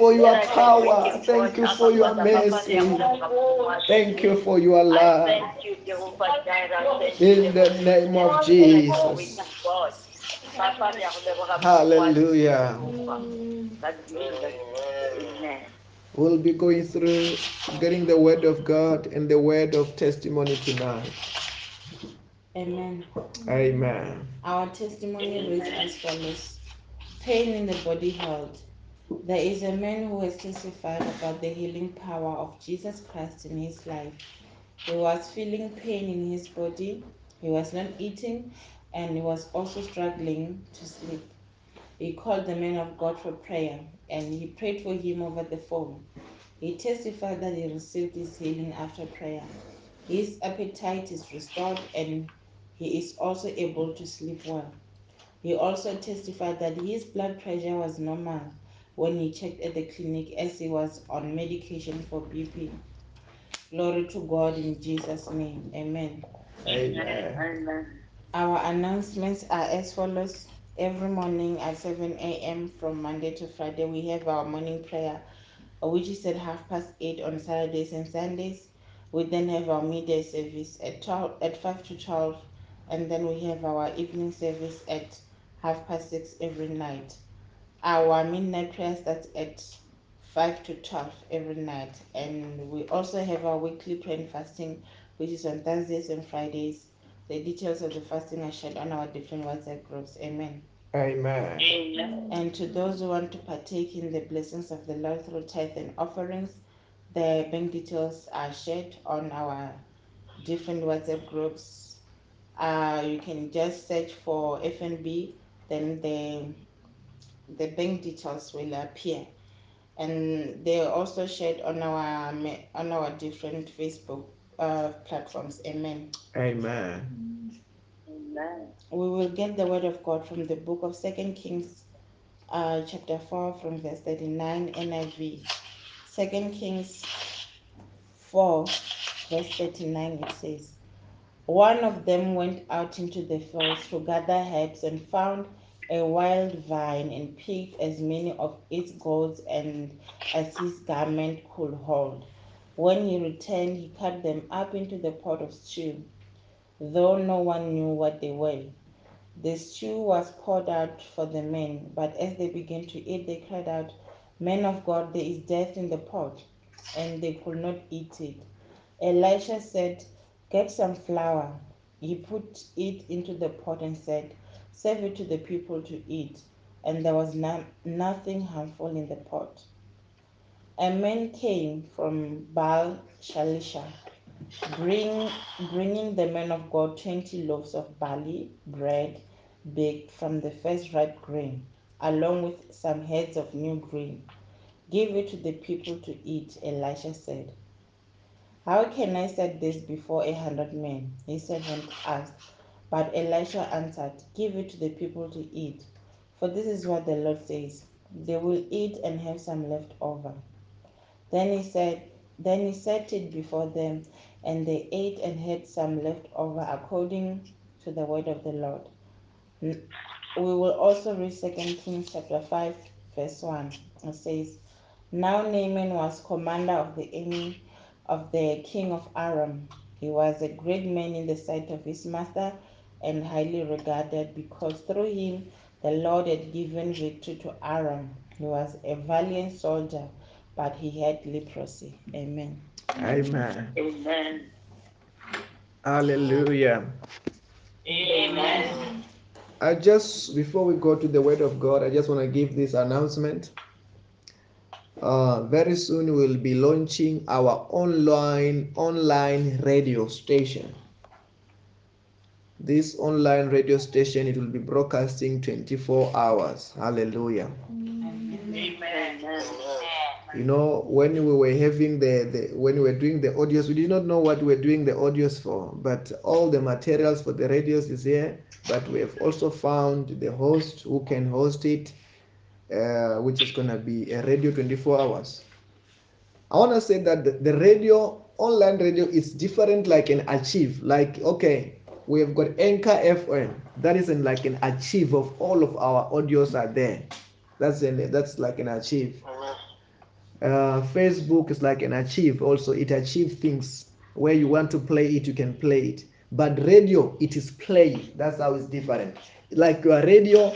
for your power. Thank you for your mercy. Thank you for your love. thank you, Jehovah Jireh. Thank you, In the name of Jesus. to God. Papa, we are the Hallelujah. That Jesus. Amen. We'll be going through getting the word of God and the word of testimony tonight. Amen. Amen. Our testimony reads as follows Pain in the body held. There is a man who has testified about the healing power of Jesus Christ in his life. He was feeling pain in his body, he was not eating, and he was also struggling to sleep. He called the man of God for prayer and he prayed for him over the phone. He testified that he received his healing after prayer. His appetite is restored and he is also able to sleep well. He also testified that his blood pressure was normal when he checked at the clinic as he was on medication for BP. Glory to God in Jesus' name. Amen. Amen. Amen. Our announcements are as follows. Every morning at 7 a.m. from Monday to Friday, we have our morning prayer, which is at half past 8 on Saturdays and Sundays. We then have our midday service at 12, at 5 to 12, and then we have our evening service at half past 6 every night. Our midnight prayer starts at 5 to 12 every night, and we also have our weekly prayer and fasting, which is on Thursdays and Fridays. The details of the fasting are shared on our different WhatsApp groups. Amen. Amen. Amen. And to those who want to partake in the blessings of the Lord through tithe and offerings, the bank details are shared on our different WhatsApp groups. Uh, you can just search for FNB, then the the bank details will appear, and they are also shared on our on our different Facebook uh, platforms. Amen. Amen. Amen. We will get the word of God from the book of Second Kings, uh, chapter four, from verse thirty-nine NIV. Second Kings four, verse thirty-nine. It says. One of them went out into the fields to gather herbs and found a wild vine and picked as many of its gourds and as his garment could hold. When he returned, he cut them up into the pot of stew, though no one knew what they were. The stew was poured out for the men, but as they began to eat, they cried out, Men of God, there is death in the pot, and they could not eat it. Elisha said, Get some flour. He put it into the pot and said, Serve it to the people to eat. And there was no, nothing harmful in the pot. A man came from Baal Shalisha, bring, bringing the man of God 20 loaves of barley bread baked from the first ripe grain, along with some heads of new grain. Give it to the people to eat, Elisha said. How can I set this before a hundred men? His servant asked. But Elisha answered, Give it to the people to eat. For this is what the Lord says They will eat and have some left over. Then he said, Then he set it before them, and they ate and had some left over according to the word of the Lord. We will also read 2 Kings chapter 5, verse 1. It says, Now Naaman was commander of the army of the king of Aram. He was a great man in the sight of his master and highly regarded because through him the Lord had given victory to Aram. He was a valiant soldier, but he had leprosy. Amen. Amen. Amen. Hallelujah. Amen. I just before we go to the word of God, I just want to give this announcement. Uh, very soon we'll be launching our online online radio station. This online radio station it will be broadcasting 24 hours. Hallelujah. Amen. You know, when we were having the, the when we were doing the audios, we did not know what we were doing the audios for, but all the materials for the radios is here. But we have also found the host who can host it, uh, which is gonna be a radio 24 hours. I want to say that the, the radio, online radio, is different like an achieve. Like, okay, we have got Anchor FM. That is in like an achieve of all of our audios are there. That's an that's like an achieve. Uh, Facebook is like an achieve. Also, it achieve things where you want to play it, you can play it. But radio, it is play. That's how it's different. Like your radio,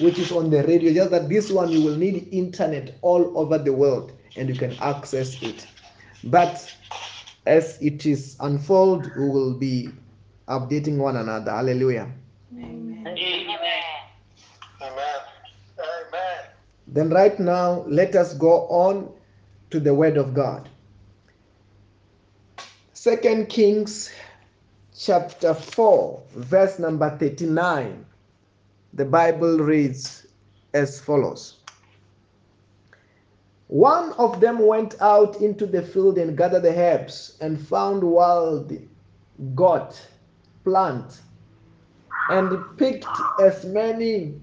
which is on the radio, just that this one you will need internet all over the world and you can access it. But as it is unfold, we will be updating one another. Hallelujah. Amen. Amen. Amen. Amen. Then right now, let us go on to the word of God. Second Kings chapter 4, verse number 39. The Bible reads as follows. One of them went out into the field and gathered the herbs and found wild goat plant and picked as many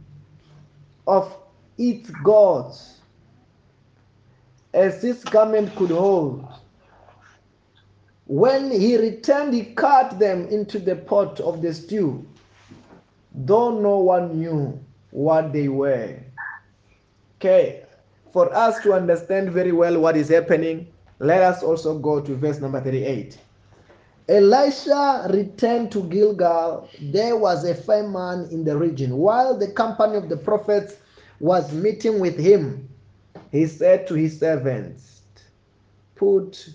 of its gods as his garment could hold. When he returned, he cut them into the pot of the stew, though no one knew what they were. Okay, for us to understand very well what is happening, let us also go to verse number 38. Elisha returned to Gilgal. There was a famine in the region. While the company of the prophets was meeting with him, he said to his servants, Put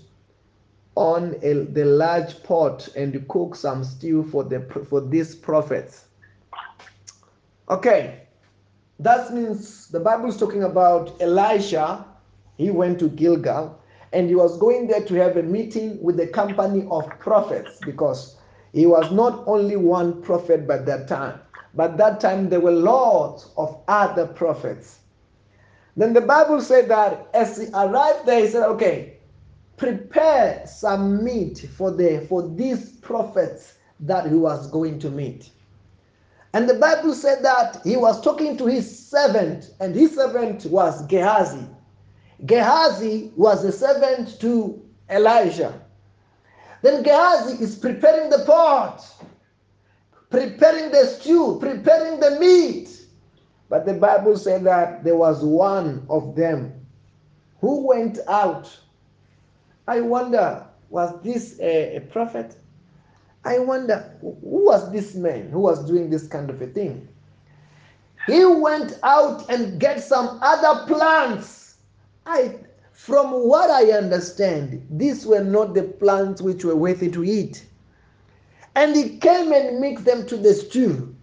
on a, the large pot and cook some stew for the for these prophets. Okay, that means the Bible is talking about Elisha. He went to Gilgal and he was going there to have a meeting with the company of prophets because he was not only one prophet by that time, but that time there were lots of other prophets. Then the Bible said that as he arrived there, he said, Okay, prepare some meat for the for these prophets that he was going to meet. And the Bible said that he was talking to his servant, and his servant was Gehazi. Gehazi was a servant to Elijah. Then Gehazi is preparing the pot, preparing the stew, preparing the meat. But the Bible said that there was one of them who went out. I wonder, was this a, a prophet? I wonder, who was this man who was doing this kind of a thing? He went out and get some other plants. I, from what I understand, these were not the plants which were worthy to eat. And he came and mixed them to the stew.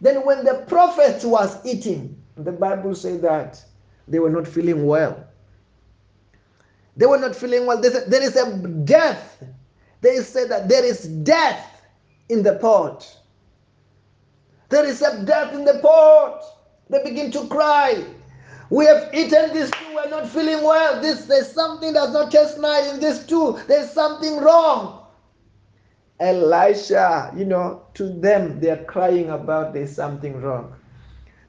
Then when the prophet was eating, the Bible said that they were not feeling well. They were not feeling well. Said, there is a death. They said that there is death in the pot. There is a death in the pot. They begin to cry. We have eaten this too. We're not feeling well. This there's something that's not nice in this too. There's something wrong. Elisha, you know, to them they're crying about there's something wrong.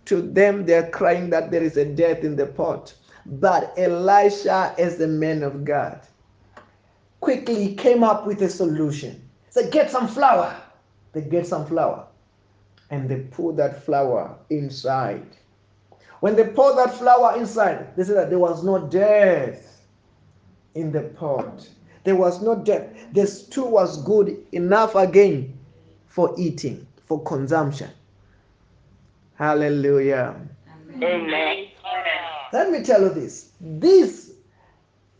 To them they're crying that there is a death in the pot. But Elisha, as the man of God, quickly came up with a solution. Said, get some flour. They get some flour. And they put that flour inside. When they poured that flour inside, they said that there was no death in the pot. There was no death. The stew was good enough again for eating, for consumption. Hallelujah. Amen. Let me tell you this. This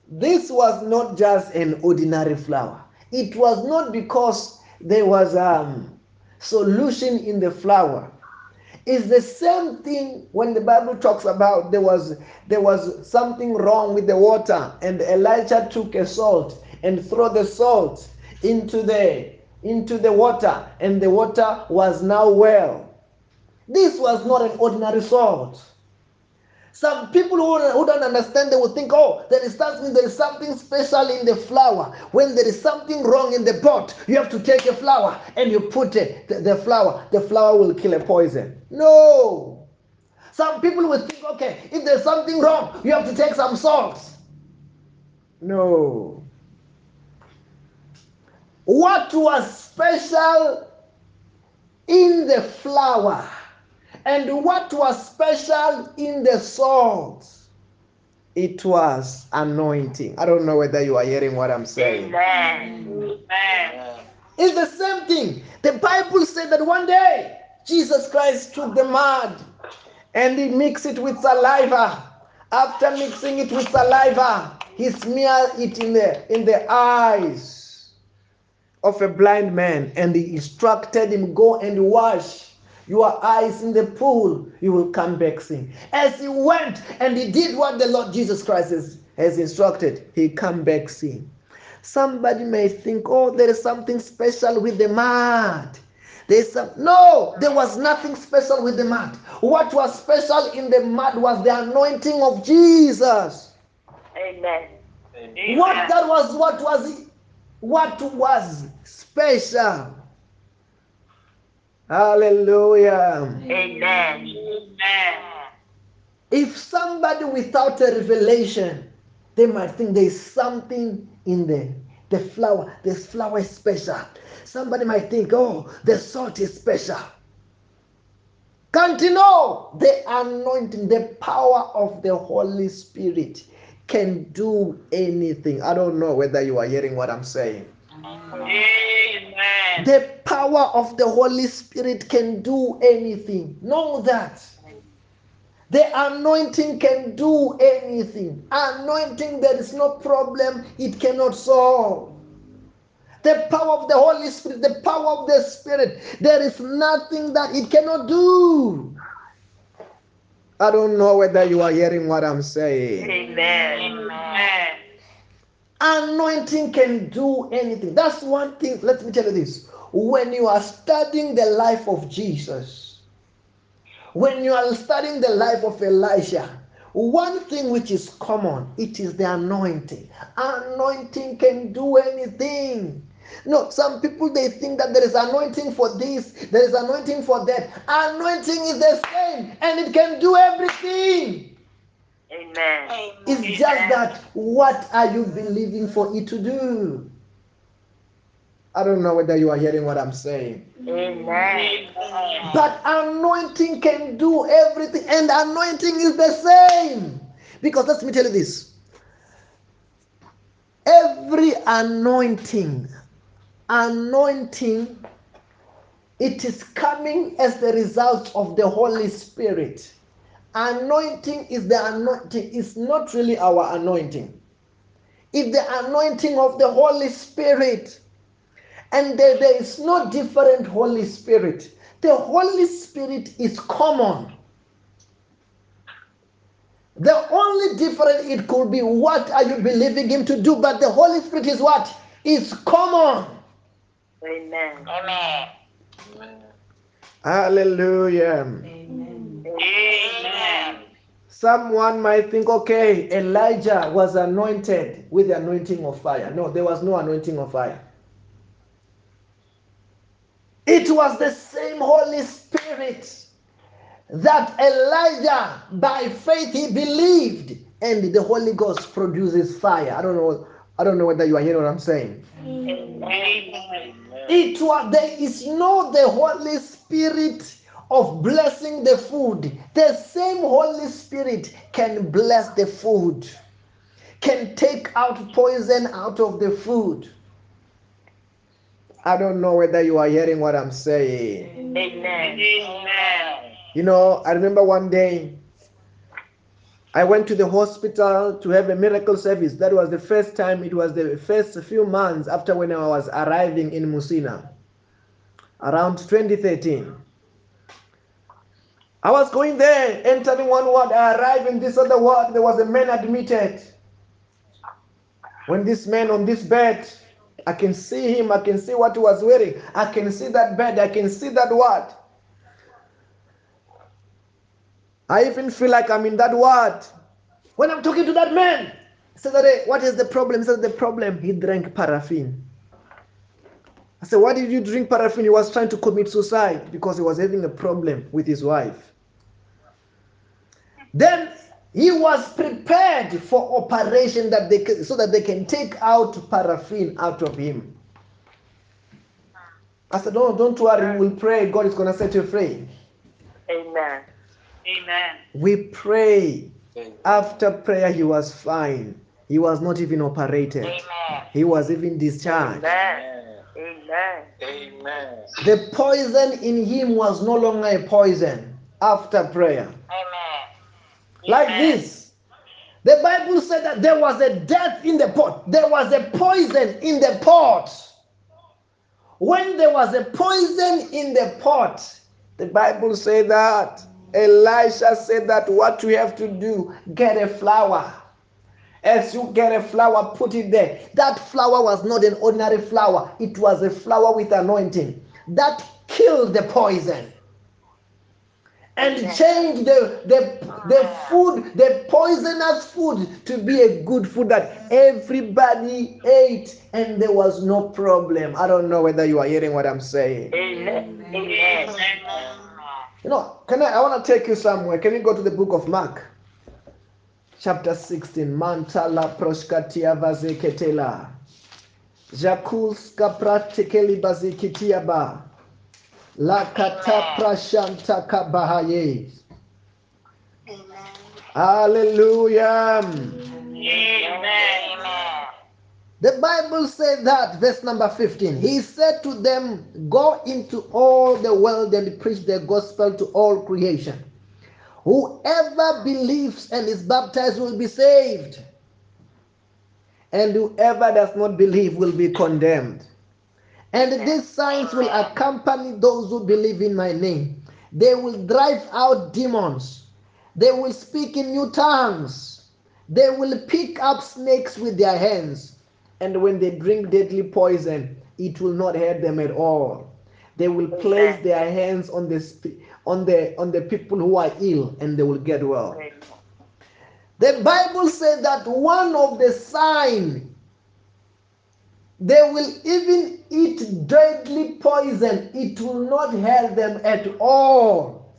this was not just an ordinary flour. It was not because there was um solution in the flour. It's the same thing when the Bible talks about there was there was something wrong with the water, and Elijah took a salt and throw the salt into the into the water, and the water was now well. This was not an ordinary salt. Some people who, who don't understand, they will think, oh, there is something, there is something special in the flour. When there is something wrong in the pot, you have to take a flour and you put it, the, the. The flour will kill a poison. No. Some people will think, okay, if there's something wrong, you have to take some salt. No. What was special in the flour. And what was special in the salt? It was anointing. I don't know whether you are hearing what I'm saying. Amen. Amen. It's the same thing. The Bible said that one day Jesus Christ took the mud and he mixed it with saliva. After mixing it with saliva, he smeared it in the in the eyes of a blind man and he instructed him go and wash your eyes in the pool you will come back seeing. As he went and he did what the lord jesus christ has, has instructed he come back seeing. Somebody may think oh there is something special with the mud. There's some no there was nothing special with the mud. What was special in the mud was the anointing of jesus. Amen. what that was what was what was special hallelujah Amen. Amen. if somebody without a revelation they might think there's something in there. the flour this flour is special somebody might think oh the salt is special can't you know the anointing the power of the holy spirit can do anything i don't know whether you are hearing what i'm saying Amen. the power of the holy spirit can do anything know that the anointing can do anything. Anointing, there is no problem it cannot solve. The power of the Holy Spirit, the power of the Spirit, there is nothing that it cannot do. I don't know whether you are hearing what I'm saying. Amen. Amen. Anointing can do anything. That's one thing. Let me tell you this. When you are studying the life of Jesus, when you are studying the life of Elijah, one thing which is common, it is the anointing. Anointing can do anything. No, some people they think that there is anointing for this, there is anointing for that. Anointing is the same and it can do everything. Amen. It's just that what are you believing for it to do? I don't know whether you are hearing what I'm saying. Amen. But anointing can do everything, and anointing is the same. Because let me tell you this every anointing, anointing, it is coming as the result of the Holy Spirit. Anointing is the anointing, it's not really our anointing. It's the anointing of the Holy Spirit. And there, there is no different Holy Spirit. The Holy Spirit is common. The only difference it could be what are you believing him to do, but the Holy Spirit is what? Is common. Amen. Amen. Hallelujah. Amen. Amen. Someone might think, okay, Elijah was anointed with the anointing of fire. No, there was no anointing of fire. It was the same Holy Spirit that Elijah, by faith, he believed, and the Holy Ghost produces fire. I don't know. I don't know whether you are hearing what I'm saying. Amen. It was there is no the Holy Spirit of blessing the food. The same Holy Spirit can bless the food, can take out poison out of the food. I don't know whether you are hearing what I'm saying. Amen. Amen. You know, I remember one day I went to the hospital to have a miracle service. That was the first time, it was the first few months after when I was arriving in Musina, around 2013. I was going there, entering one ward. I arrived in this other ward. There was a man admitted. When this man on this bed, I can see him. I can see what he was wearing. I can see that bed. I can see that ward. I even feel like I'm in that ward. When I'm talking to that man, said, "Hey, what is the problem? He said, the problem, he drank paraffin. I said, why did you drink paraffin? He was trying to commit suicide because he was having a problem with his wife. Then he was prepared for operation that they can, so that they can take out paraffin out of him. I said, No, don't worry, we'll pray. God is going to set you free. Amen. Amen. We pray. After prayer, he was fine. He was not even operated, Amen. he was even discharged. Amen. Amen. Amen. The poison in him was no longer a poison after prayer. Amen. Like this. The Bible said that there was a death in the pot, there was a poison in the pot. When there was a poison in the pot, the Bible said that Elisha said that what you have to do, get a flour. As you get a flour, put it there. That flour was not an ordinary flour, it was a flour with anointing that killed the poison and change the, the, the ah. food, the poisonous food, to be a good food that everybody ate and there was no problem. I don't know whether you are hearing what I'm saying. Amen. Amen. You know, can I, I want to take you somewhere. Can we go to the book of Mark? Chapter 16. Mantala proskatia vazeketela. Jakulska pratikeli bazikitia ba. La kata prashanta kabahaye. Hallelujah. Amen. The Bible said that, verse number 15. He said to them, Go into all the world and preach the gospel to all creation. Whoever believes and is baptized will be saved, and whoever does not believe will be condemned. And these signs will accompany those who believe in my name. They will drive out demons. They will speak in new tongues. They will pick up snakes with their hands. And when they drink deadly poison, it will not hurt them at all. They will place their hands on the on the on the people who are ill and they will get well. The Bible said that one of the sign they will even eat deadly poison. It will not hurt them at all.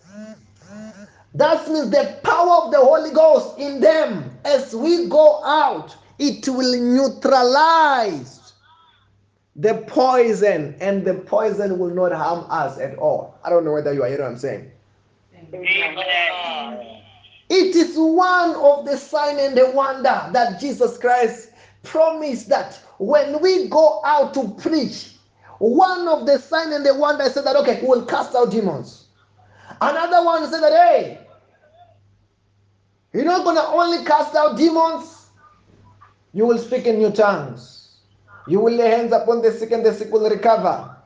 That means the power of the Holy Ghost in them as we go out, it will neutralize the poison and the poison will not harm us at all. I don't know whether you are hearing what I'm saying. Amen. It is one of the sign and the wonder that Jesus Christ promised that when we go out to preach, one of the sign and the wonder said that okay, we'll cast out demons. Another one said that hey, you're not gonna only cast out demons, you will speak in new tongues. You will lay hands upon the sick and the sick will recover.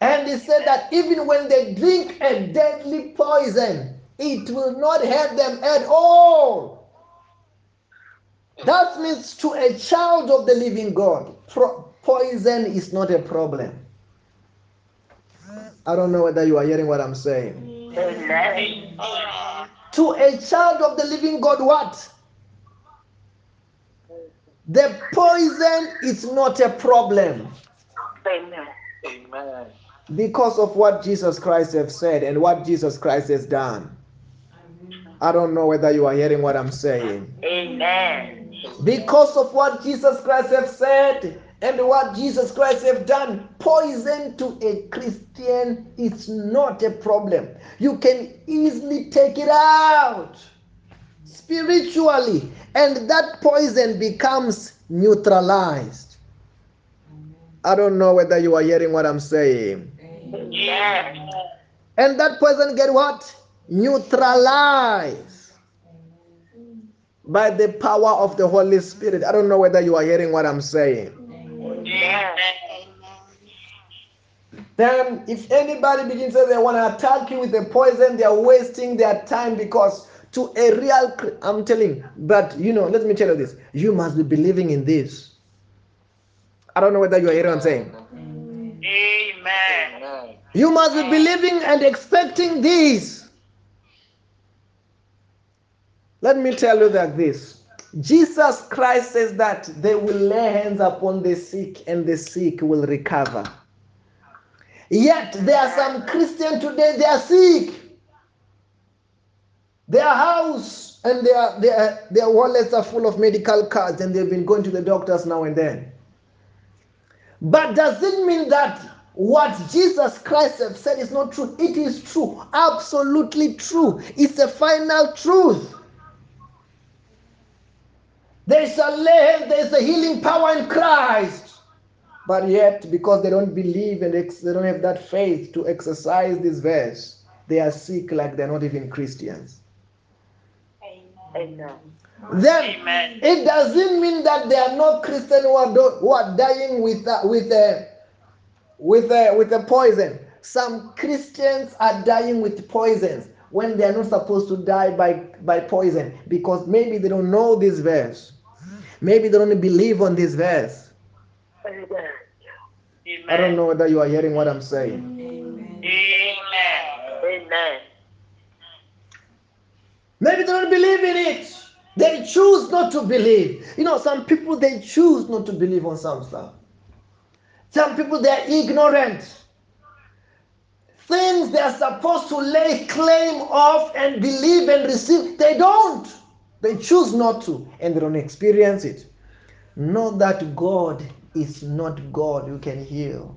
And he said that even when they drink a deadly poison, it will not hurt them at all. That means to a child of the living God, poison is not a problem. I don't know whether you are hearing what I'm saying. To a child of the living God, what? The poison is not a problem Amen. Amen. because of what Jesus Christ has said and what Jesus Christ has done. I don't know whether you are hearing what I'm saying. Amen. Because of what Jesus Christ has said and what Jesus Christ has done, poison to a Christian is not a problem. You can easily take it out spiritually, and that poison becomes neutralized. I don't know whether you are hearing what I'm saying. Amen. And that poison get what? Neutralized by the power of the Holy Spirit. I don't know whether you are hearing what I'm saying. Amen. Then, if anybody begins to say they want to attack you with a poison, they are wasting their time because to a real, I'm telling, but you know, let me tell you this: you must be believing in this. I don't know whether you are hearing what I'm saying. Amen. Amen. You must be believing and expecting this. Let me tell you that this Jesus Christ says that they will lay hands upon the sick and the sick will recover. Yet there are some Christians today, they are sick. Their house and their, their, their wallets are full of medical cards and they've been going to the doctors now and then. But does it mean that what Jesus Christ have said is not true. It is true, absolutely true. It's a final truth. There's a life, there's a healing power in Christ. But yet, because they don't believe and ex- they don't have that faith to exercise this verse, they are sick like they're not even Christians. Amen. Then Amen. it doesn't mean that there are no Christians who are, do- who are dying with uh, with a with a with a poison. Some Christians are dying with poisons when they are not supposed to die by by poison because maybe they don't know this verse. Maybe they don't believe on this verse. Amen. I don't know whether you are hearing what I'm saying. Amen. Amen. Maybe they don't believe in it. They choose not to believe. You know, some people they choose not to believe on some stuff. Some people they are ignorant. Things they are supposed to lay claim of and believe and receive, they don't. They choose not to, and they don't experience it. Know that God is not God who can heal.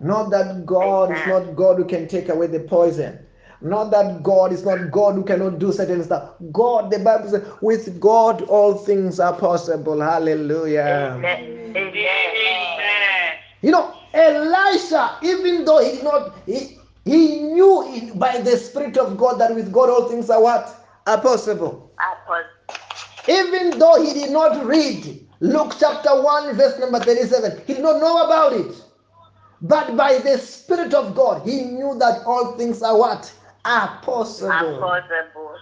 Not that God is not God who can take away the poison. Not that God is not God who cannot do certain stuff. God, the Bible says, with God all things are possible. Hallelujah. Amen. Amen. You know, Elisha, even though he did not, he, he knew in, by the Spirit of God that with God all things are what? Are possible. Apostle. Even though he did not read Luke chapter 1, verse number 37, he did not know about it. But by the Spirit of God, he knew that all things are what? Are possible. Impossible.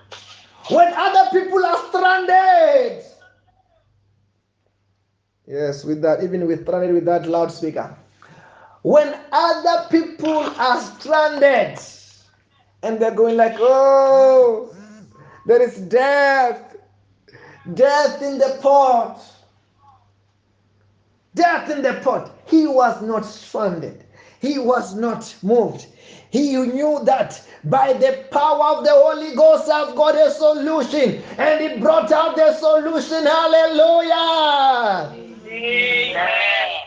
When other people are stranded. Yes, with that, even with stranded with that loudspeaker. When other people are stranded and they're going like, oh, there is death, death in the pot, death in the pot. He was not stranded. He was not moved. He knew that by the power of the Holy Ghost, I've got a solution. And he brought out the solution. Hallelujah. Amen.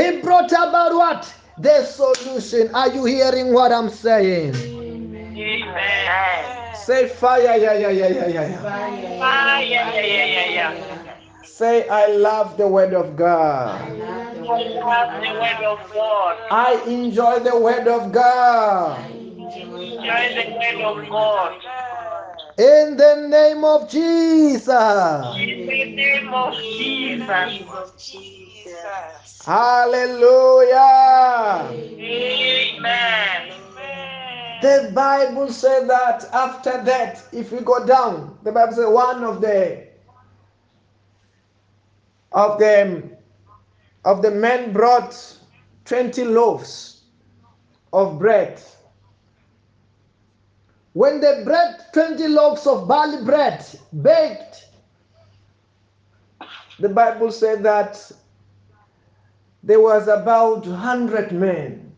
He brought about what? The solution. Are you hearing what I'm saying? Amen. Say fire, yeah, yeah, yeah, yeah, yeah. yeah. Fire. Yeah, yeah, yeah, yeah. Say, I love the word of God. I love the word of God. I enjoy the word of God. Enjoy the word of God. In the name of Jesus. In the name of Jesus. Hallelujah. Amen. The Bible said that after that, if we go down, the Bible says one of the of them of the men brought 20 loaves of bread. When they brought 20 loaves of barley bread baked, the Bible said that there was about 100 men.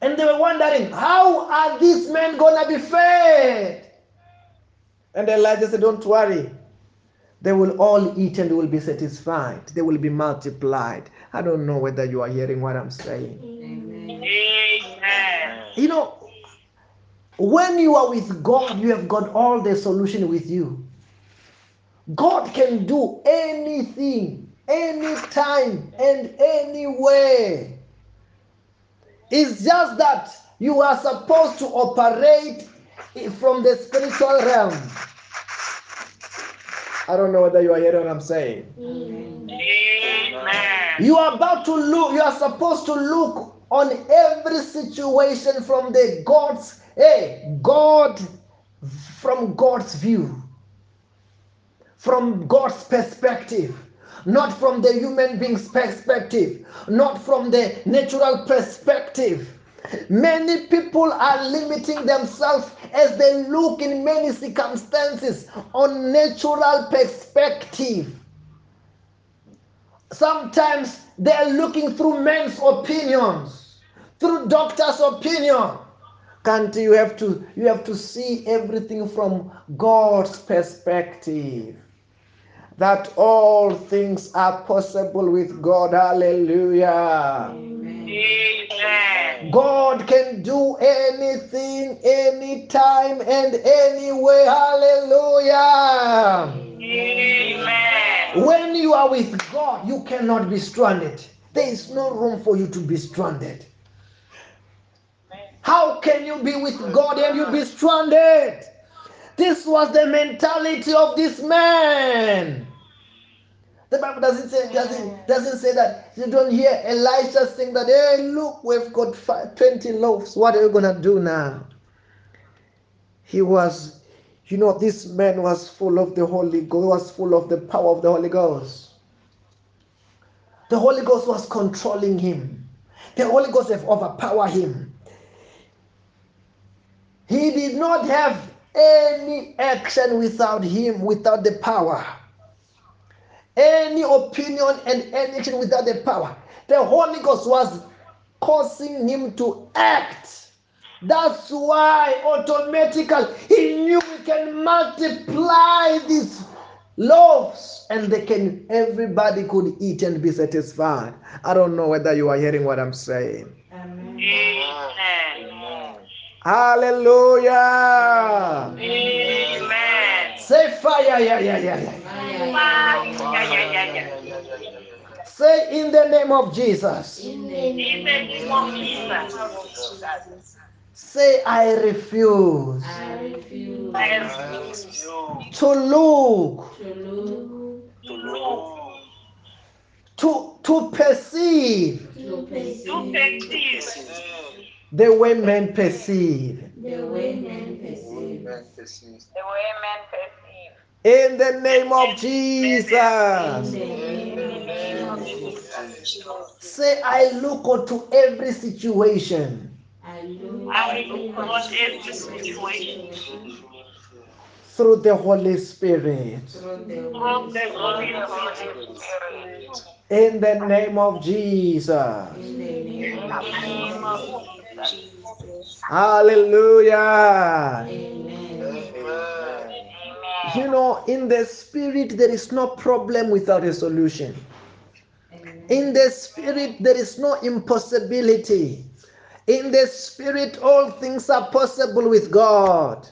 And they were wondering, how are these men going to be fed? And Elijah said, Don't worry. They will all eat and will be satisfied. They will be multiplied. I don't know whether you are hearing what I'm saying. Amen. You know, when you are with God, you have got all the solution with you. God can do anything, anytime, and anywhere. It's just that you are supposed to operate from the spiritual realm. I don't know whether you are hearing what I'm saying. Amen. You are about to look, you are supposed to look on every situation from the God's, hey, God, from God's view, from God's perspective, not from the human being's perspective, not from the natural perspective. Many people are limiting themselves as they look in many circumstances on natural perspective. Sometimes they are looking through men's opinions, through doctors' opinion. Can't you have to you have to see everything from God's perspective. That all things are possible with God. Hallelujah. Amen. God can do anything, anytime, and anyway. Hallelujah. Amen. When you are with God, you cannot be stranded. There is no room for you to be stranded. How can you be with God and you be stranded? This was the mentality of this man. The Bible doesn't say doesn't doesn't say that. You don't hear Elisha saying that. Hey, look, we've got five, 20 loaves. What are you gonna do now? He was, you know, this man was full of the Holy Ghost. Was full of the power of the Holy Ghost. The Holy Ghost was controlling him. The Holy Ghost have overpowered him. He did not have any action without him, without the power. Any opinion and any action without the power. The Holy Ghost was causing him to act. That's why automatically he knew he can multiply these loaves and they can everybody could eat and be satisfied. I don't know whether you are hearing what I'm saying. Amen. Amen. Hallelujah. Amen. Say fire, yeah, yeah, yeah, yeah. Say in the name of Jesus. In the name name of Jesus. Say I refuse I refuse I refuse to look, to look, to look, to, to perceive to to perceive perceive the way men perceive. the way men perceive. the way men perceive. In the name of Jesus. the In the name name of of Jesus. Jesus. Say I look unto every situation I look I look at every situation through the Holy Spirit. from the Holy Spirit. Spirit. In the name of Jesus. In the name of the name of Jesus. Jesus. Hallelujah. Amen. Amen. You know, in the spirit, there is no problem without a solution. In the spirit, there is no impossibility. In the spirit, all things are possible with God.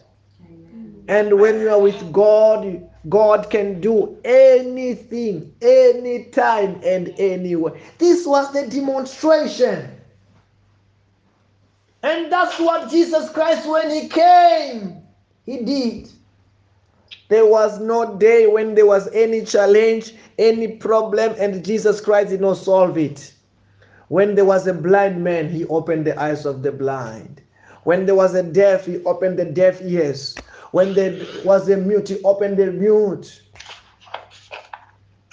And when you are with God, God can do anything, anytime, and anywhere. This was the demonstration. And that's what Jesus Christ, when He came, He did. There was no day when there was any challenge, any problem, and Jesus Christ did not solve it. When there was a blind man, he opened the eyes of the blind. When there was a deaf, he opened the deaf ears. When there was a mute, he opened the mute.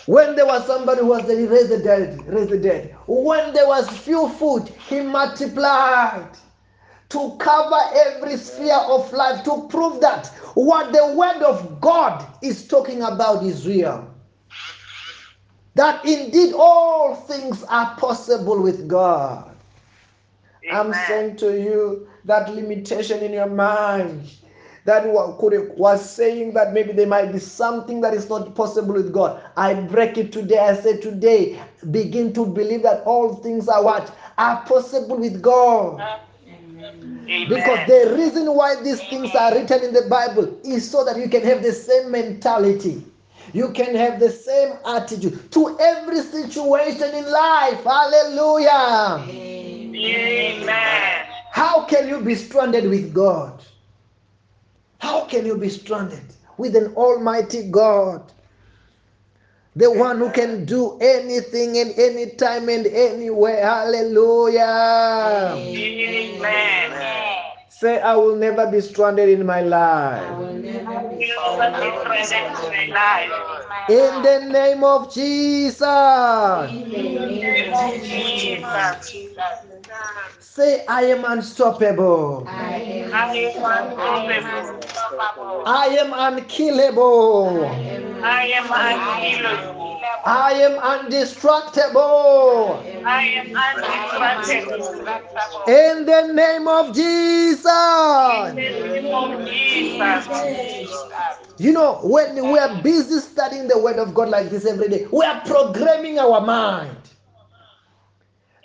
When there was somebody who was raised the dead, raised the dead. When there was few food, he multiplied to cover every sphere of life to prove that what the word of God is talking about is real. That indeed all things are possible with God. I'm saying to you that limitation in your mind that could was saying that maybe there might be something that is not possible with God. I break it today. I say today, begin to believe that all things are what are possible with God. Amen. Because the reason why these things are written in the Bible is so that you can have the same mentality. You can have the same attitude to every situation in life. Hallelujah. Amen. How can you be stranded with God? How can you be stranded with an almighty God? The one who can do anything and any time and anywhere. Hallelujah. Amen. Say, I will never be stranded in my life. will never I be will not be stranded present in in my my life. In the name of Jesus. In the In the name name of of Jesus. Jesus. Say, I am unstoppable. I am I am unstoppable. unstoppable. I am unkillable. I am I unkillable. unkillable. I am undistractable. I am undistracted. In the name of In the name of Jesus. You know, when we are busy studying the Word of God like this every day, we are programming our mind.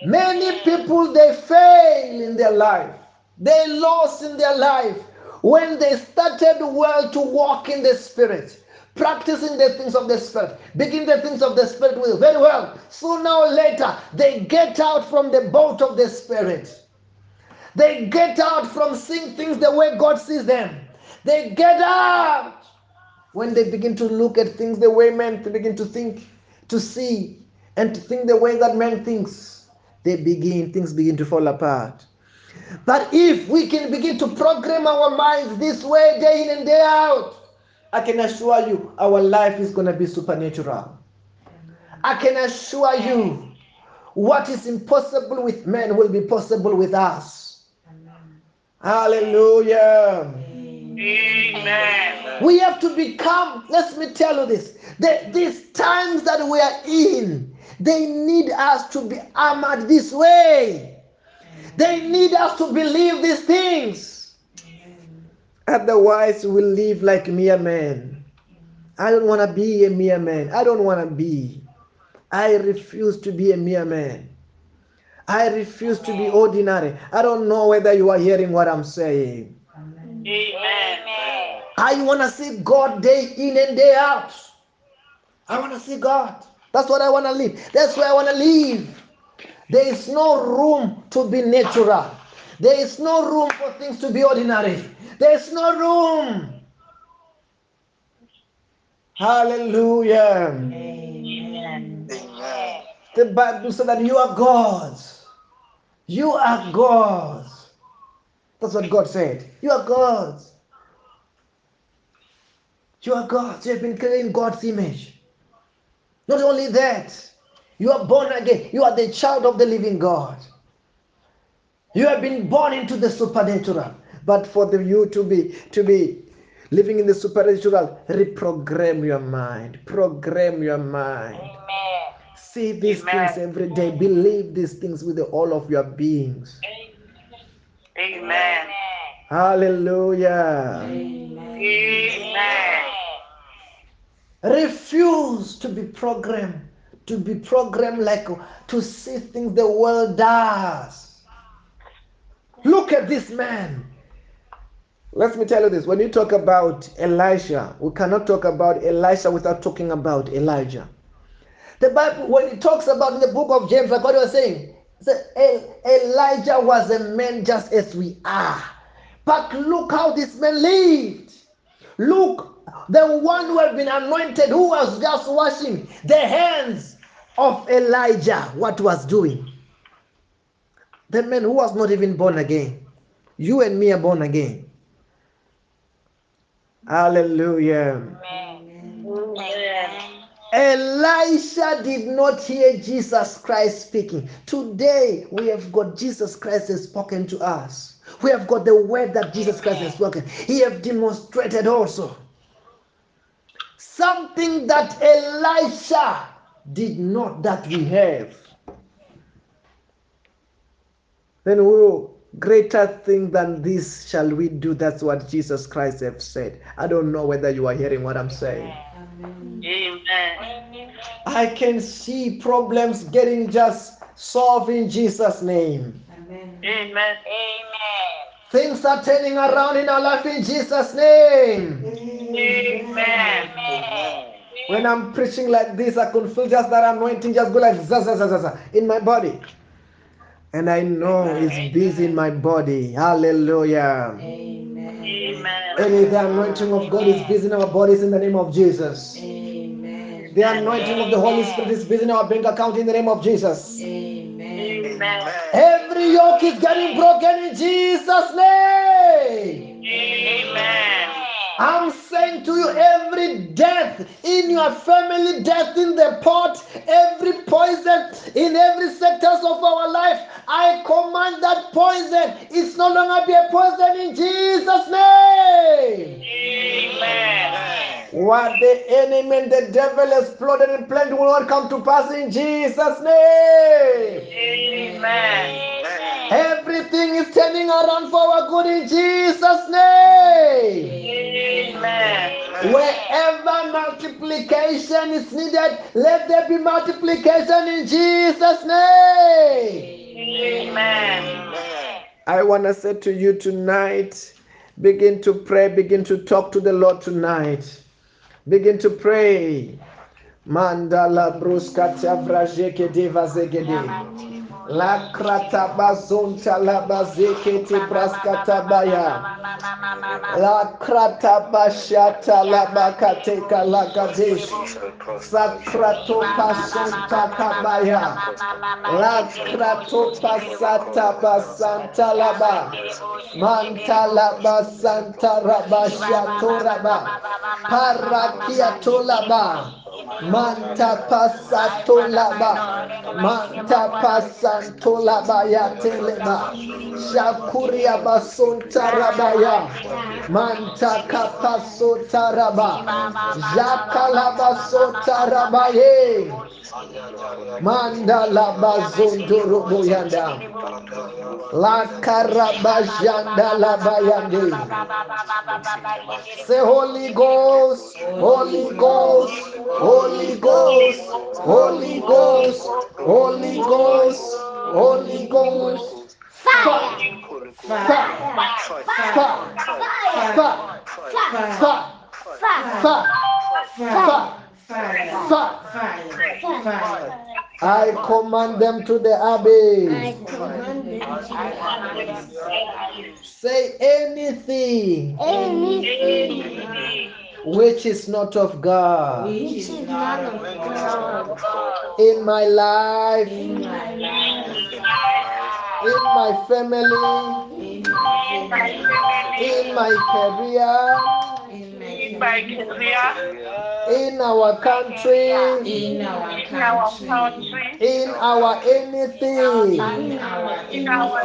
Many people they fail in their life, they lost in their life when they started well to walk in the Spirit, practicing the things of the Spirit, begin the things of the Spirit with very well. Sooner or later, they get out from the boat of the Spirit. They get out from seeing things the way God sees them. They get out when they begin to look at things the way men begin to think, to see, and to think the way that man thinks. They begin, things begin to fall apart. But if we can begin to program our minds this way, day in and day out, I can assure you our life is going to be supernatural. I can assure you what is impossible with men will be possible with us. Hallelujah. Amen. We have to become, let me tell you this, that these times that we are in, they need us to be armored this way. They need us to believe these things. Otherwise, we'll live like mere men. I don't want to be a mere man. I don't want to be. I refuse to be a mere man. I refuse to be ordinary. I don't know whether you are hearing what I'm saying. Amen. I want to see God day in and day out. I want to see God. That's what I want to live. That's where I want to live. There is no room to be natural. There is no room for things to be ordinary. There is no room. Hallelujah. Amen. Amen. The Bible said that you are God's. You are God's. That's what God said. You are God's. You are God's. You have been created in God's image. Not only that, you are born again. You are the child of the living God. You have been born into the supernatural. But for the, you to be to be living in the supernatural, reprogram your mind. Program your mind. Amen. See these Amen. things every day. Believe these things with all of your beings. Amen. Hallelujah. Amen. Refuse to be programmed, to be programmed like to see things the world does. Look at this man. Let me tell you this. When you talk about Elijah, we cannot talk about Elijah without talking about Elijah. The Bible, when it talks about in the book of James, like what you were saying, it said, "El- Elijah was a man just as we are. But look how this man lived. Look, the one who had been anointed, who was just washing the hands of Elijah, what was doing. The man who was not even born again. You and me are born again. Hallelujah. Amen. Elisha did not hear Jesus Christ speaking. Today, we have got Jesus Christ has spoken to us. We have got the word that Jesus Christ has spoken. He have demonstrated also something that Elisha did not that we have. Then we will greater thing than this shall we do. That's what Jesus Christ have said. I don't know whether you are hearing what I'm saying. Amen. I can see problems getting just solved in Jesus' name. Amen. Amen. Things are turning around in our life in Jesus' name. Amen. Amen. When I'm preaching like this, I can feel just that anointing just go like za za za za za in my body. And I know it's busy in my body. Hallelujah. Amen. And the anointing of God is busy in our bodies in the name of Jesus. Amen. The anointing of the Holy Spirit is busy in our bank account in the name of Jesus. Amen. Every yoke is getting broken in Jesus' name. Amen. I'm saying to you, every death in your family, death in the pot, every poison in every sectors of our life, I command that poison. It's no longer be a poison in Jesus' name. Amen. What the enemy and the devil has plotted and planned will not come to pass in Jesus' name. Amen. Everything is turning around for our good in Jesus' name. Amen. Wherever multiplication is needed, let there be multiplication in Jesus' name. Amen. I want to say to you tonight begin to pray, begin to talk to the Lord tonight. Begin to pray. Mandala bruskata vrajeke deva zegede. La krata bazonta la bazeke te braskata baya. La krata bashata la bakateka la gadesh. Sakrato pasonta kabaya. La krato pasata basanta laba. Manta laba santa raba shato raba. Parakia tolaba. Manta pasato laba. Manta laba ya teleba. Shakuria basonta rabaya. Manta kapasota raba. Jakalaba sota rabaye. Manda laba zondoro boyanda. La karabajanda la bayande. Say Holy Ghost, Holy Ghost, Holy Ghost, Holy Ghost, Holy Ghost, Holy Ghost. Fire, fire, fire, fire, fire, fire, fire, fire. I command them to the abyss. Say anything which is not of God. Which is not of God. in my life, In my life, in my family, in my family, in my career, in In my my career, career, in our country, in our country, country, in our anything, in our in our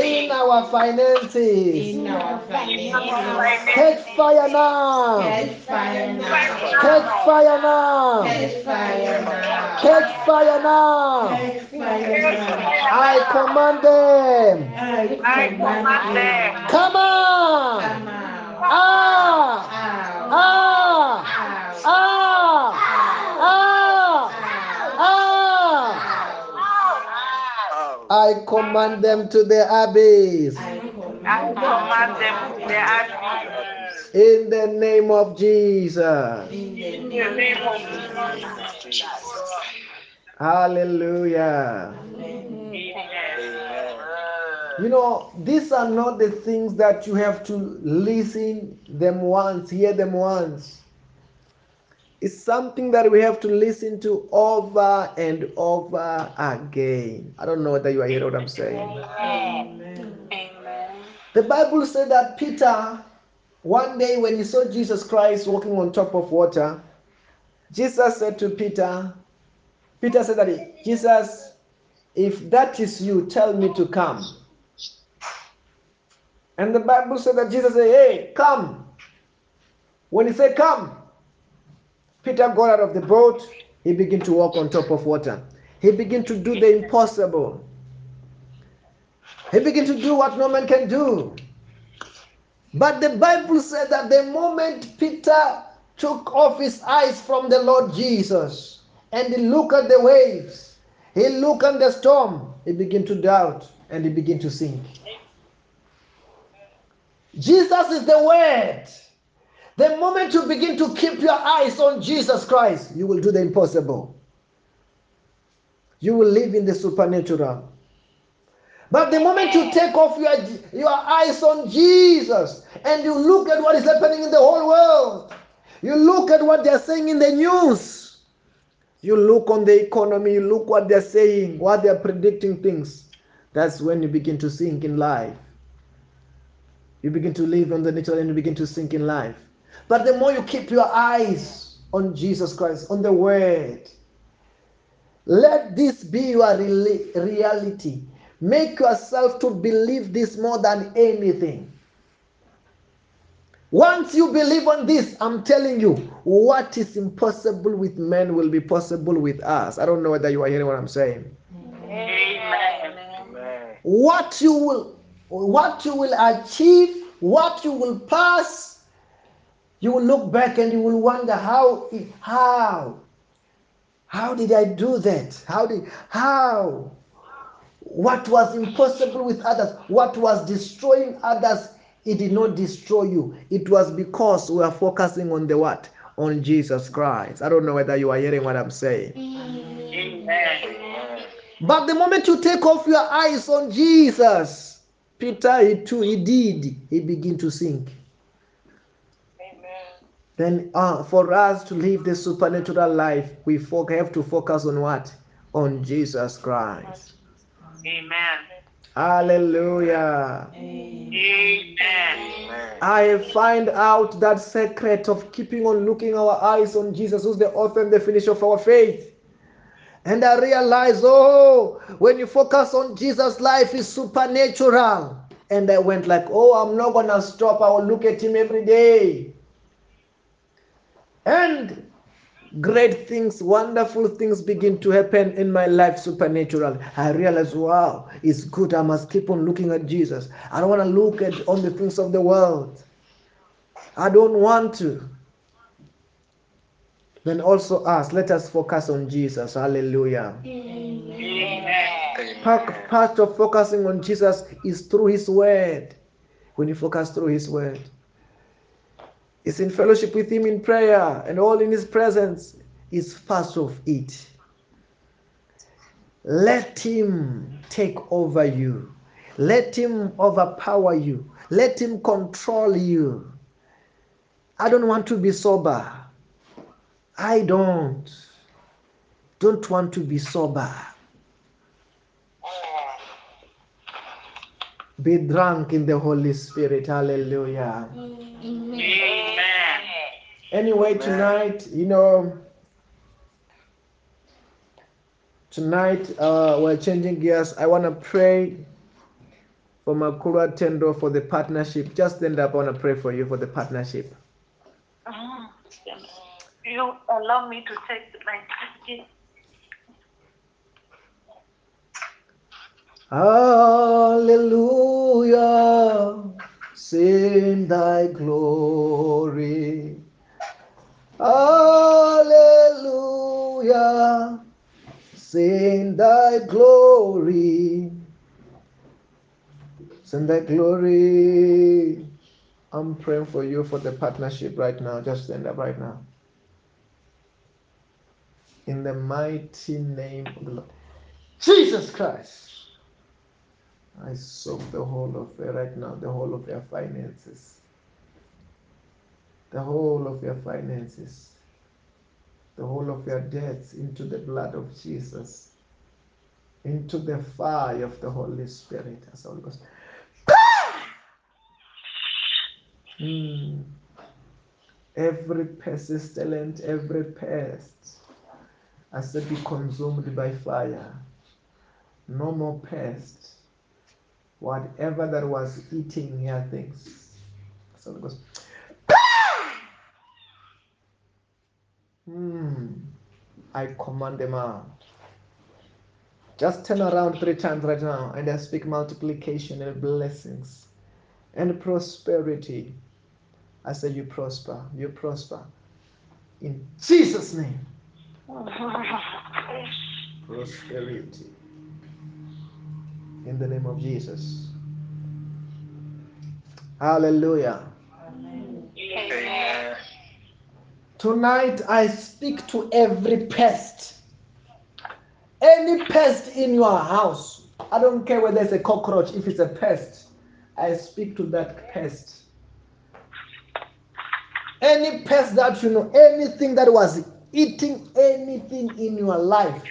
in our finances. in our finances. Catch fire now! Catch fire now. Catch fire now! Catch fire now. Catch fire now! Catch fire now. I command them. I I command command them. them. Come on! Come out. Ah! Out. Ah! Ah! Ah! Ah! I command them to the abyss. I command them to the abyss. In the name of Jesus. in the name of Jesus. Hallelujah. You know, these are not the things that you have to listen them once, hear them once. It's something that we have to listen to over and over again. I don't know whether you are hearing what I'm saying. Amen. Amen. The Bible said that Peter, one day when he saw Jesus Christ walking on top of water, Jesus said to Peter, Peter said that Jesus, if that is you, tell me to come. And the Bible said that Jesus said, Hey, come. When he said, Come, Peter got out of the boat. He began to walk on top of water. He began to do the impossible. He began to do what no man can do. But the Bible said that the moment Peter took off his eyes from the Lord Jesus and he looked at the waves, he looked at the storm, he began to doubt and he began to sink. Jesus is the Word. The moment you begin to keep your eyes on Jesus Christ, you will do the impossible. You will live in the supernatural. But the moment you take off your, your eyes on Jesus and you look at what is happening in the whole world, you look at what they're saying in the news, you look on the economy, you look what they're saying, what they're predicting things, that's when you begin to sink in life. You begin to live on the natural and you begin to sink in life. But the more you keep your eyes on Jesus Christ, on the Word, let this be your reality. Make yourself to believe this more than anything. Once you believe on this, I'm telling you, what is impossible with men will be possible with us. I don't know whether you are hearing what I'm saying. Amen. Amen. What you will what you will achieve, what you will pass, you will look back and you will wonder how how how did I do that? How did how what was impossible with others, what was destroying others, it did not destroy you. It was because we are focusing on the what? On Jesus Christ. I don't know whether you are hearing what I'm saying. Amen. Amen. But the moment you take off your eyes on Jesus, Peter, he too, he did, he began to sink. Then, uh, for us to live the supernatural life, we have to focus on what? On Jesus Christ. Amen. Hallelujah. Amen. I find out that secret of keeping on looking our eyes on Jesus, who's the author and the finisher of our faith. And I realize, oh, when you focus on Jesus, life is supernatural. And I went like, oh, I'm not gonna stop. I will look at him every day. And great things, wonderful things begin to happen in my life supernatural. I realize, wow, it's good. I must keep on looking at Jesus. I don't want to look at on the things of the world. I don't want to. Then also us, let us focus on Jesus. Hallelujah. Amen. Part, part of focusing on Jesus is through His Word. When you focus through His Word, it's in fellowship with Him in prayer and all in His presence is part of it. Let Him take over you, let Him overpower you, let Him control you. I don't want to be sober. I don't. Don't want to be sober. Be drunk in the Holy Spirit. Hallelujah. Amen. Anyway, Amen. tonight, you know, tonight uh, we're changing gears. I want to pray for Makura Tendo for the partnership. Just stand up. I want to pray for you for the partnership. Mhm. You allow me to take my ticket. Hallelujah. Sing thy glory. Hallelujah. Sing thy glory. Sing thy glory. I'm praying for you for the partnership right now. Just stand up right now. In the mighty name of the Lord. Jesus Christ. I soak the whole of it right now, the whole of your finances. The whole of your finances. The whole of your debts into the blood of Jesus. Into the fire of the Holy Spirit. As Holy Ghost. Mm. Every pestilent, every pest, I said, be consumed by fire. No more pest. Whatever that was eating here things. So it goes. Hmm. I command them out. Just turn around three times right now and I speak multiplication and blessings and prosperity. I say you prosper, you prosper. In Jesus' name, prosperity. In the name of Jesus. Hallelujah. Amen. Tonight I speak to every pest. Any pest in your house. I don't care whether it's a cockroach, if it's a pest. I speak to that pest. Any pest that you know, anything that was eating anything in your life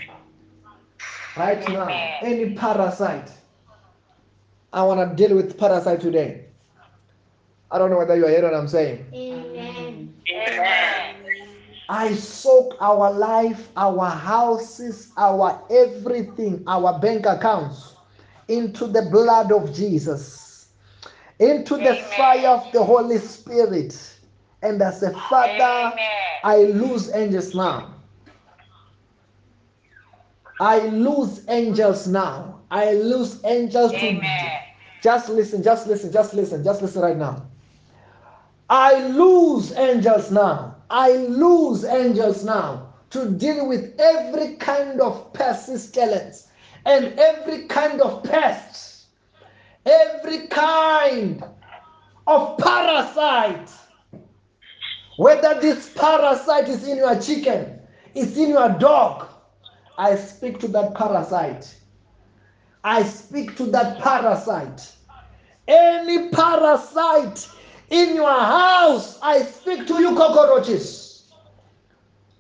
right now, any parasite. I want to deal with parasite today. I don't know whether you are hearing what I'm saying. Amen. Amen. I soak our life, our houses, our everything, our bank accounts into the blood of Jesus. into the fire of the Holy Spirit. And as a father, Amen. I lose angels now. I lose angels now. I lose angels to Amen. just listen, just listen, just listen, just listen right now. I lose angels now. I lose angels now to deal with every kind of pestilence and every kind of pest, every kind of parasite. Whether this parasite is in your chicken, it's in your dog, I speak to that parasite. I speak to that parasite. Any parasite in your house, I speak to you, cockroaches.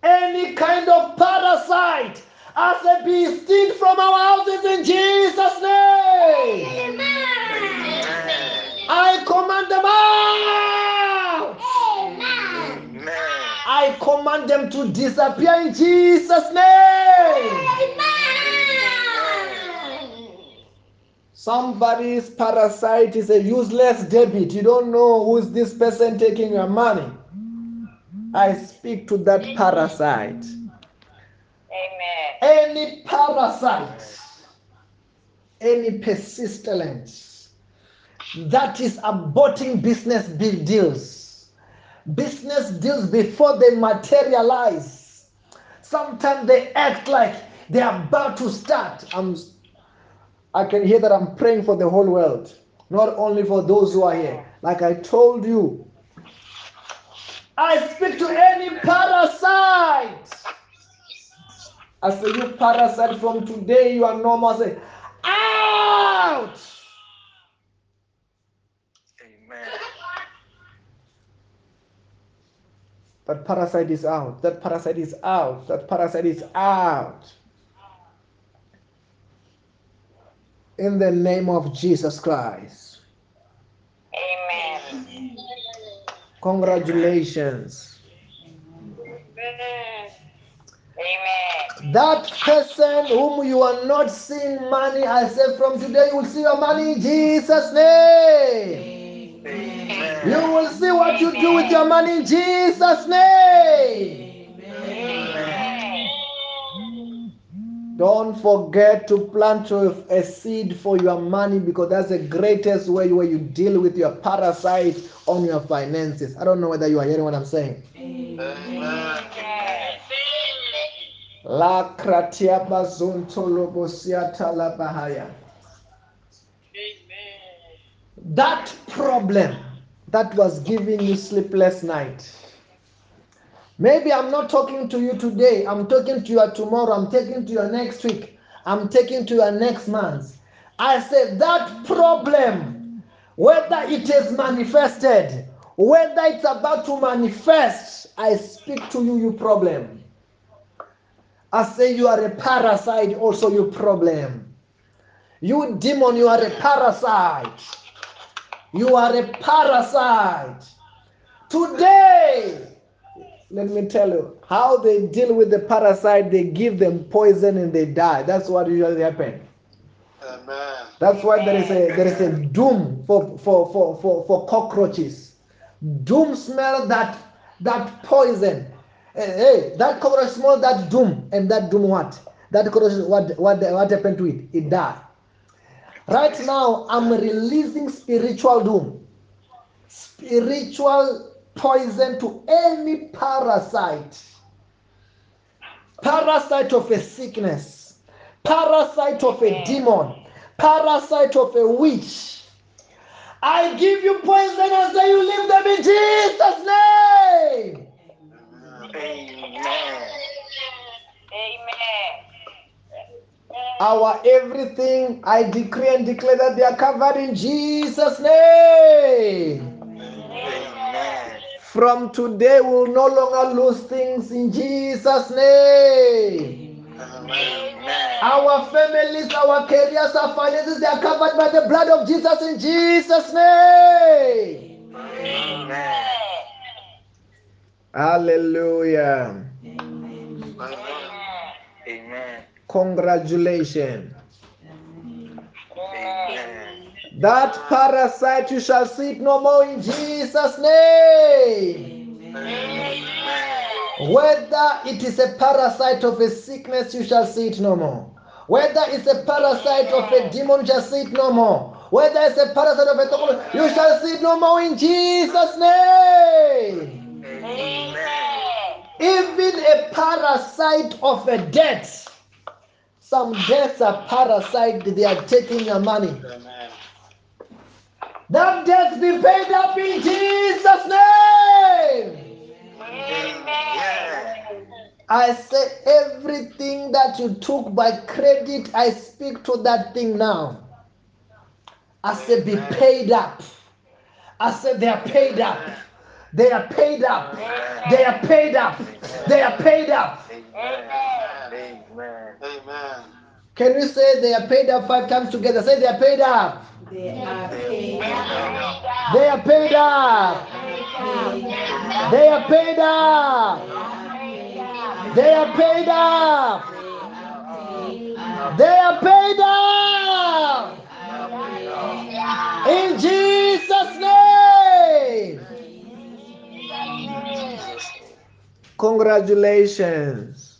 Any kind of parasite, as a be extinct from our houses in Jesus' name. I command them out. Amen. I command them to disappear in Jesus' name. Somebody's parasite is a useless debit. You don't know who's this person taking your money. I speak to that parasite. Amen. Any parasite, any persistence that is aborting business deals, business deals before they materialize. Sometimes they act like they're about to start. I'm I can hear that I'm praying for the whole world, not only for those who are here. Like I told you, I speak to any parasite. I say, you parasite from today, you are normal. I say, out! Amen. That parasite is out. That parasite is out. That parasite is out. In the name of Jesus Christ. Amen. Congratulations. Amen. That person whom you are not seeing money, I say from today you will see your money in Jesus' name. Amen. You will see what you do with your money in Jesus' name. Amen. Don't forget to plant a seed for your money because that's the greatest way where you deal with your parasite on your finances. I don't know whether you are hearing what I'm saying. Amen. La kratia bazunto lobosiata la bahaya. That problem that was giving you sleepless night. Maybe I'm not talking to you today. I'm talking to you tomorrow. I'm taking to you next week. I'm taking to you next month. I said that problem, whether it is manifested, whether it's about to manifest, I speak to you, you problem. I say you are a parasite, also you problem. You demon, you are a parasite. You are a parasite. Today, let me tell you how they deal with the parasite, they give them poison and they die. That's what usually happens. Amen. That's why there is a there is a doom for for for for, for cockroaches. Doom smell that that poison. Hey, hey, that cockroach smell that doom and that doom what? That cockroach what what what happened to it? It died. Right now, I'm releasing spiritual doom, spiritual poison to any parasite, parasite of a sickness, parasite of a demon, parasite of a witch. I give you poison and say you leave them in Jesus' name. Amen. Amen. Our everything, I decree and declare that they are covered in Jesus' name. Amen. From today, we will no longer lose things in Jesus' name. Amen. Our families, our careers, our finances, they are covered by the blood of Jesus in Jesus' name. Amen. Hallelujah. Amen. Congratulations. Amen. That parasite you shall see it no more in Jesus' name. Amen. Whether it is a parasite of a sickness, you shall see it no more. Whether it's a parasite of a demon, you shall see it no more. Whether it's a parasite of a tuberculosis, you shall see it no more in Jesus' name. Even a parasite of a debt. Some debts are parasite, they are taking your money. Amen. That debt be paid up in Jesus' name. Amen. I say everything that you took by credit, I speak to that thing now. I say be paid up. I said they are paid up. They are paid up. They are paid up. They are paid up. Amen. Amen. Amen. Can you say they are paid up five times together? Say they are paid up. They are paid up. They are paid up. They are paid up. They are paid up. They are paid up. In Jesus' name. Congratulations.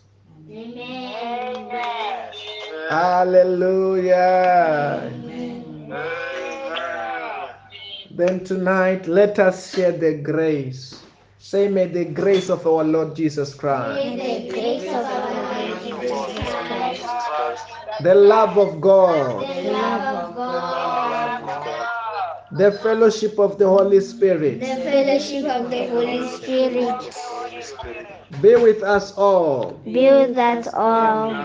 Hallelujah. Then tonight, let us share the grace. Say, may the grace of our Lord Jesus Christ, the grace of our Lord Jesus Christ, the love of God, the love of God, the fellowship of the Holy Spirit the fellowship of the Holy Spirit, be with us all. be with us all.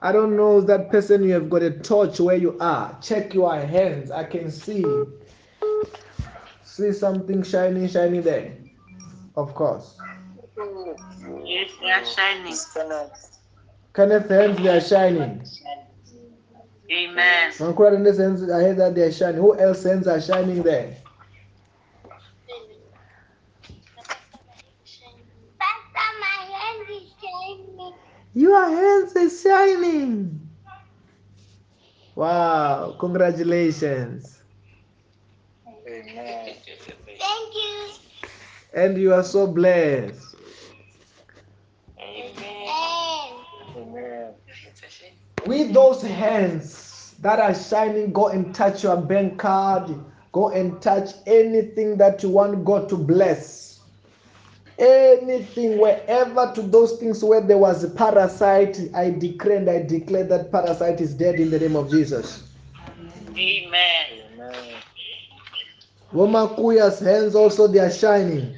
That's all. I don't know that person you have got a torch where you are. Check your hands. I can see. See something shiny, shiny there. Of course. Yes, they are shining. Kenneth hands they are shining. Amen. Mankura in this hands I heard that they are shining. Who else hands are shining there? Pastor, my hand is shining. Your hands are shining. Wow, congratulations. Amen. Thank you. And you are so blessed. Amen. Amen. With those hands that are shining, go and touch your bank card. Go and touch anything that you want God to bless. Anything, wherever to those things where there was a parasite, I declare and I declare that parasite is dead in the name of Jesus. Amen. Amen. Womakuya's hands also they are shining.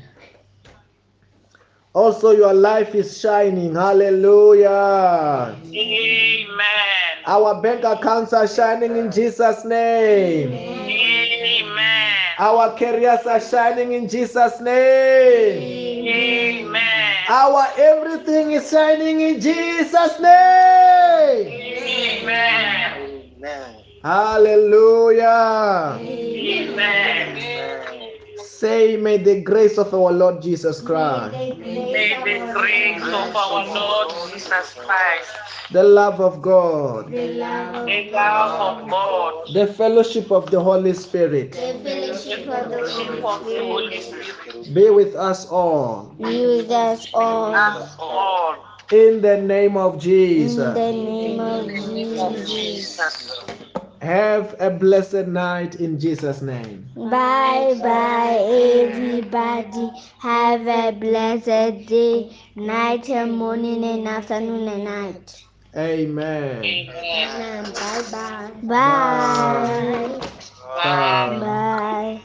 Also, your life is shining. Hallelujah. Amen. Our bank accounts are shining in Jesus' name. Amen. Our careers are shining in Jesus' name. Amen. Our everything is shining in Jesus' name. Amen. Amen. Hallelujah. Amen. Amen. Say, may the grace of our Lord Jesus Christ, May the grace of our Lord Jesus Christ, the love of God, The love the love of God, the fellowship of the Holy Spirit the fellowship of the fellowship of the Holy Holy Spirit Spirit, be with us all. be with us all. us all. In the name of Jesus. In the name of name of Jesus. Jesus. Have a blessed night in Jesus' name. Bye bye, everybody. Have a blessed day, night and morning and afternoon and night. Amen. Amen. Bye bye. Bye. Bye. Bye. Bye.